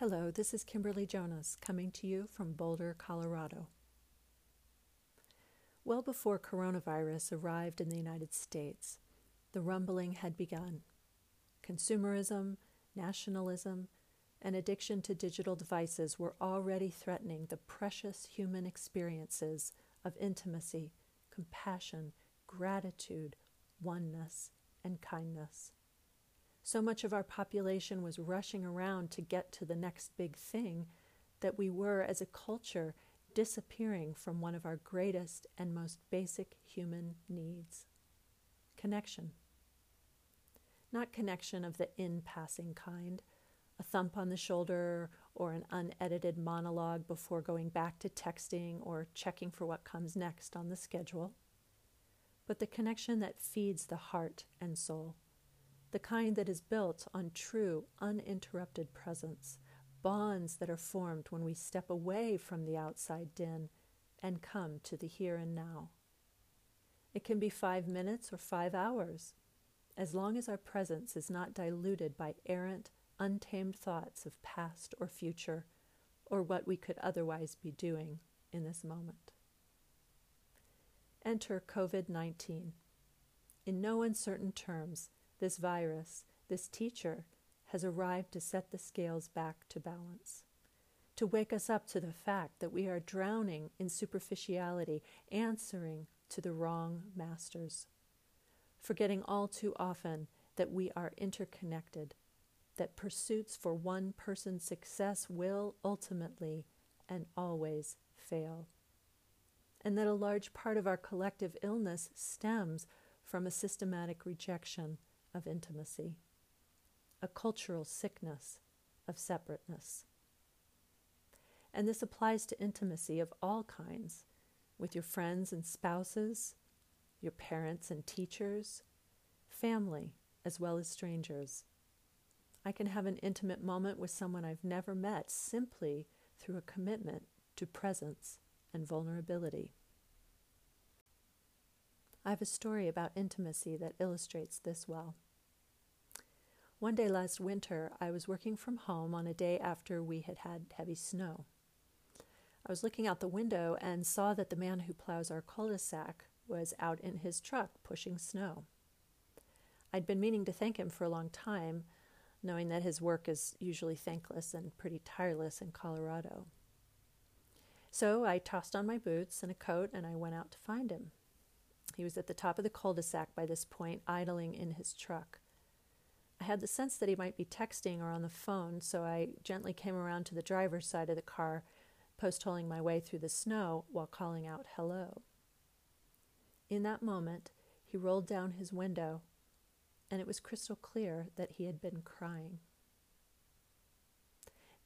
Hello, this is Kimberly Jonas coming to you from Boulder, Colorado. Well before coronavirus arrived in the United States, the rumbling had begun. Consumerism, nationalism, and addiction to digital devices were already threatening the precious human experiences of intimacy, compassion, gratitude, oneness, and kindness. So much of our population was rushing around to get to the next big thing that we were, as a culture, disappearing from one of our greatest and most basic human needs connection. Not connection of the in passing kind, a thump on the shoulder or an unedited monologue before going back to texting or checking for what comes next on the schedule, but the connection that feeds the heart and soul, the kind that is built on true, uninterrupted presence bonds that are formed when we step away from the outside din and come to the here and now. It can be five minutes or five hours, as long as our presence is not diluted by errant, untamed thoughts of past or future, or what we could otherwise be doing in this moment. Enter COVID 19. In no uncertain terms, this virus, this teacher, has arrived to set the scales back to balance, to wake us up to the fact that we are drowning in superficiality, answering to the wrong masters, forgetting all too often that we are interconnected, that pursuits for one person's success will ultimately and always fail, and that a large part of our collective illness stems from a systematic rejection of intimacy a cultural sickness of separateness. And this applies to intimacy of all kinds with your friends and spouses, your parents and teachers, family, as well as strangers. I can have an intimate moment with someone I've never met simply through a commitment to presence and vulnerability. I have a story about intimacy that illustrates this well. One day last winter, I was working from home on a day after we had had heavy snow. I was looking out the window and saw that the man who plows our cul de sac was out in his truck pushing snow. I'd been meaning to thank him for a long time, knowing that his work is usually thankless and pretty tireless in Colorado. So I tossed on my boots and a coat and I went out to find him. He was at the top of the cul de sac by this point, idling in his truck. I had the sense that he might be texting or on the phone, so I gently came around to the driver's side of the car, post holing my way through the snow while calling out hello. In that moment, he rolled down his window, and it was crystal clear that he had been crying.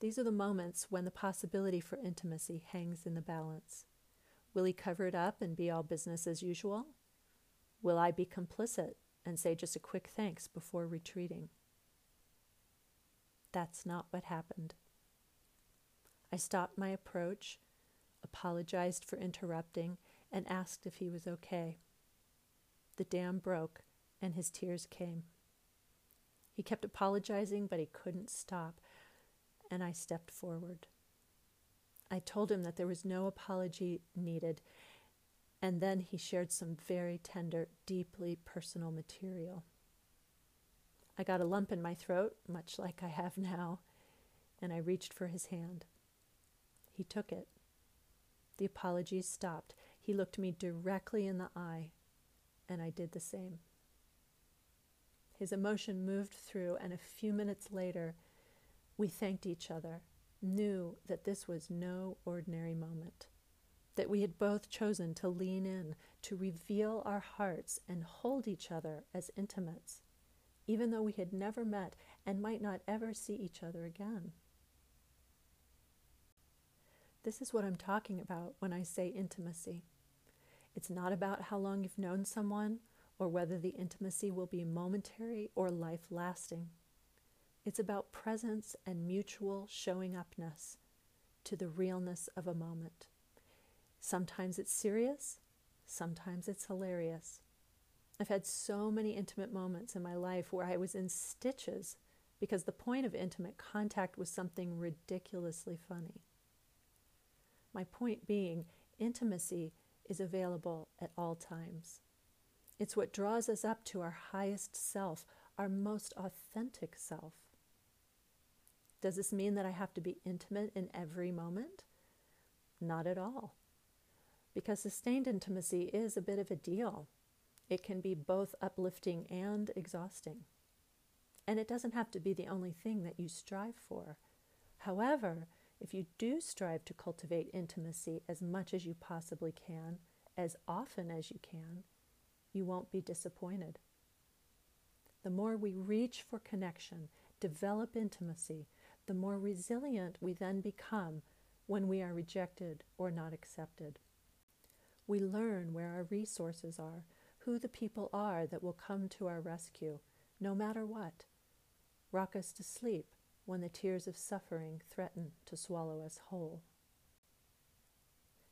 These are the moments when the possibility for intimacy hangs in the balance. Will he cover it up and be all business as usual? Will I be complicit and say just a quick thanks before retreating. That's not what happened. I stopped my approach, apologized for interrupting, and asked if he was okay. The dam broke, and his tears came. He kept apologizing, but he couldn't stop, and I stepped forward. I told him that there was no apology needed and then he shared some very tender, deeply personal material. I got a lump in my throat, much like I have now, and I reached for his hand. He took it. The apologies stopped. He looked me directly in the eye, and I did the same. His emotion moved through, and a few minutes later, we thanked each other, knew that this was no ordinary moment that we had both chosen to lean in, to reveal our hearts and hold each other as intimates, even though we had never met and might not ever see each other again. This is what I'm talking about when I say intimacy. It's not about how long you've known someone or whether the intimacy will be momentary or life lasting. It's about presence and mutual showing upness to the realness of a moment. Sometimes it's serious, sometimes it's hilarious. I've had so many intimate moments in my life where I was in stitches because the point of intimate contact was something ridiculously funny. My point being, intimacy is available at all times. It's what draws us up to our highest self, our most authentic self. Does this mean that I have to be intimate in every moment? Not at all. Because sustained intimacy is a bit of a deal. It can be both uplifting and exhausting. And it doesn't have to be the only thing that you strive for. However, if you do strive to cultivate intimacy as much as you possibly can, as often as you can, you won't be disappointed. The more we reach for connection, develop intimacy, the more resilient we then become when we are rejected or not accepted. We learn where our resources are, who the people are that will come to our rescue, no matter what. Rock us to sleep when the tears of suffering threaten to swallow us whole.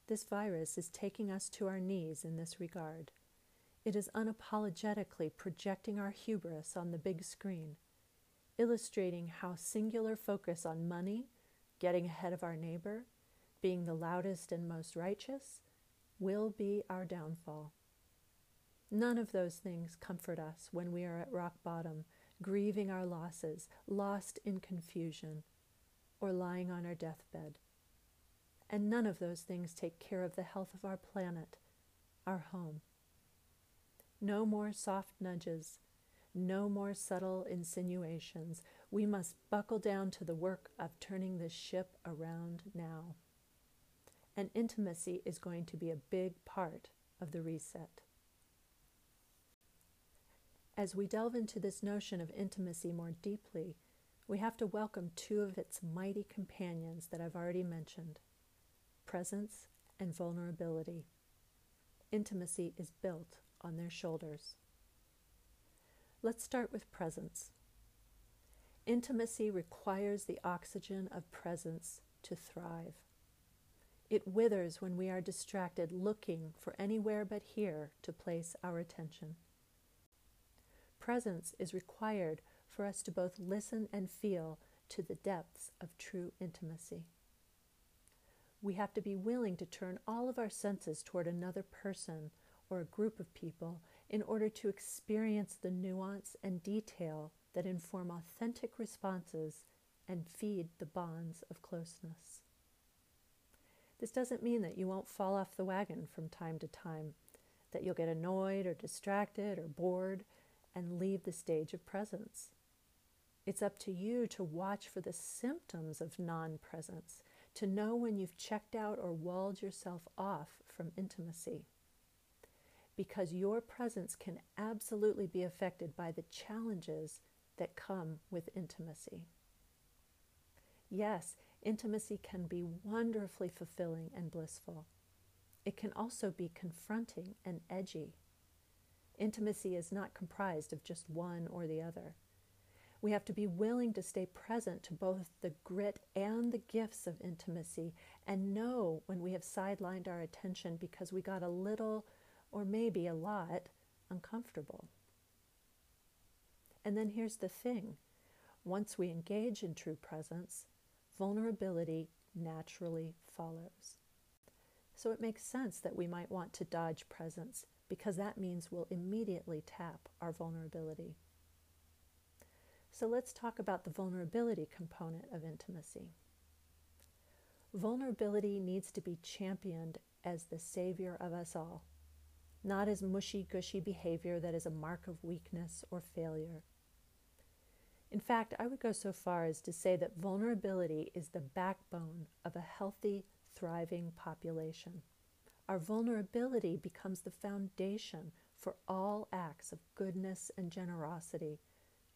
This virus is taking us to our knees in this regard. It is unapologetically projecting our hubris on the big screen, illustrating how singular focus on money, getting ahead of our neighbor, being the loudest and most righteous, will be our downfall. None of those things comfort us when we are at rock bottom, grieving our losses, lost in confusion, or lying on our deathbed. And none of those things take care of the health of our planet, our home. No more soft nudges, no more subtle insinuations. We must buckle down to the work of turning this ship around now. And intimacy is going to be a big part of the reset. As we delve into this notion of intimacy more deeply, we have to welcome two of its mighty companions that I've already mentioned presence and vulnerability. Intimacy is built on their shoulders. Let's start with presence. Intimacy requires the oxygen of presence to thrive. It withers when we are distracted looking for anywhere but here to place our attention. Presence is required for us to both listen and feel to the depths of true intimacy. We have to be willing to turn all of our senses toward another person or a group of people in order to experience the nuance and detail that inform authentic responses and feed the bonds of closeness. This doesn't mean that you won't fall off the wagon from time to time, that you'll get annoyed or distracted or bored and leave the stage of presence. It's up to you to watch for the symptoms of non presence, to know when you've checked out or walled yourself off from intimacy. Because your presence can absolutely be affected by the challenges that come with intimacy. Yes, intimacy can be wonderfully fulfilling and blissful. It can also be confronting and edgy. Intimacy is not comprised of just one or the other. We have to be willing to stay present to both the grit and the gifts of intimacy and know when we have sidelined our attention because we got a little or maybe a lot uncomfortable. And then here's the thing once we engage in true presence, vulnerability naturally follows. So it makes sense that we might want to dodge presence because that means we'll immediately tap our vulnerability. So let's talk about the vulnerability component of intimacy. Vulnerability needs to be championed as the savior of us all, not as mushy gushy behavior that is a mark of weakness or failure. In fact, I would go so far as to say that vulnerability is the backbone of a healthy, thriving population. Our vulnerability becomes the foundation for all acts of goodness and generosity,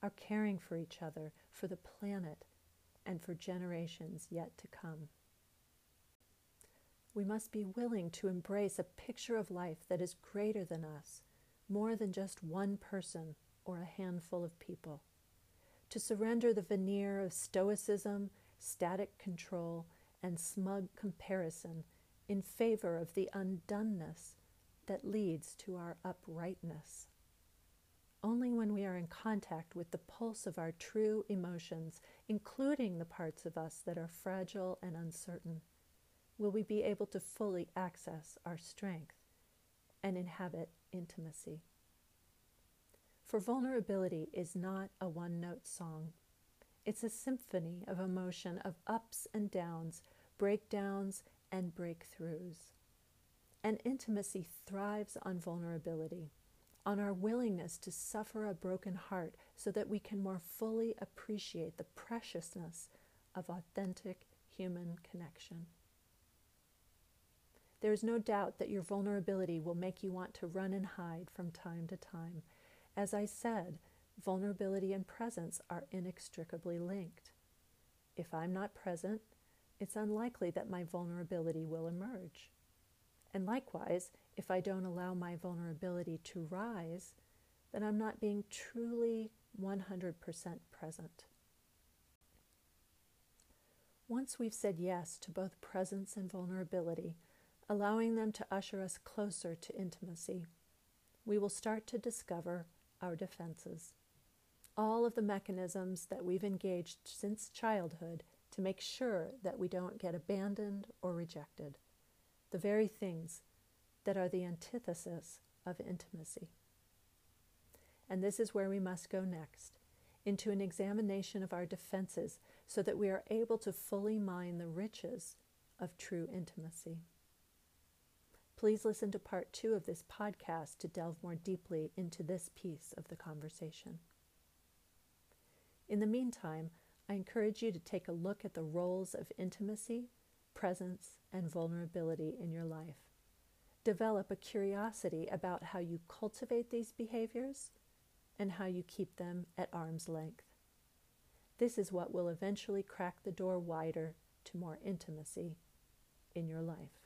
our caring for each other, for the planet, and for generations yet to come. We must be willing to embrace a picture of life that is greater than us, more than just one person or a handful of people. To surrender the veneer of stoicism, static control, and smug comparison in favor of the undoneness that leads to our uprightness. only when we are in contact with the pulse of our true emotions, including the parts of us that are fragile and uncertain, will we be able to fully access our strength and inhabit intimacy. For vulnerability is not a one note song. It's a symphony of emotion, of ups and downs, breakdowns and breakthroughs. And intimacy thrives on vulnerability, on our willingness to suffer a broken heart so that we can more fully appreciate the preciousness of authentic human connection. There is no doubt that your vulnerability will make you want to run and hide from time to time. As I said, vulnerability and presence are inextricably linked. If I'm not present, it's unlikely that my vulnerability will emerge. And likewise, if I don't allow my vulnerability to rise, then I'm not being truly 100% present. Once we've said yes to both presence and vulnerability, allowing them to usher us closer to intimacy, we will start to discover our defenses. All of the mechanisms that we've engaged since childhood to make sure that we don't get abandoned or rejected, the very things that are the antithesis of intimacy. And this is where we must go next into an examination of our defenses so that we are able to fully mine the riches of true intimacy. Please listen to part two of this podcast to delve more deeply into this piece of the conversation. In the meantime, I encourage you to take a look at the roles of intimacy, presence, and vulnerability in your life. Develop a curiosity about how you cultivate these behaviors and how you keep them at arm's length. This is what will eventually crack the door wider to more intimacy in your life.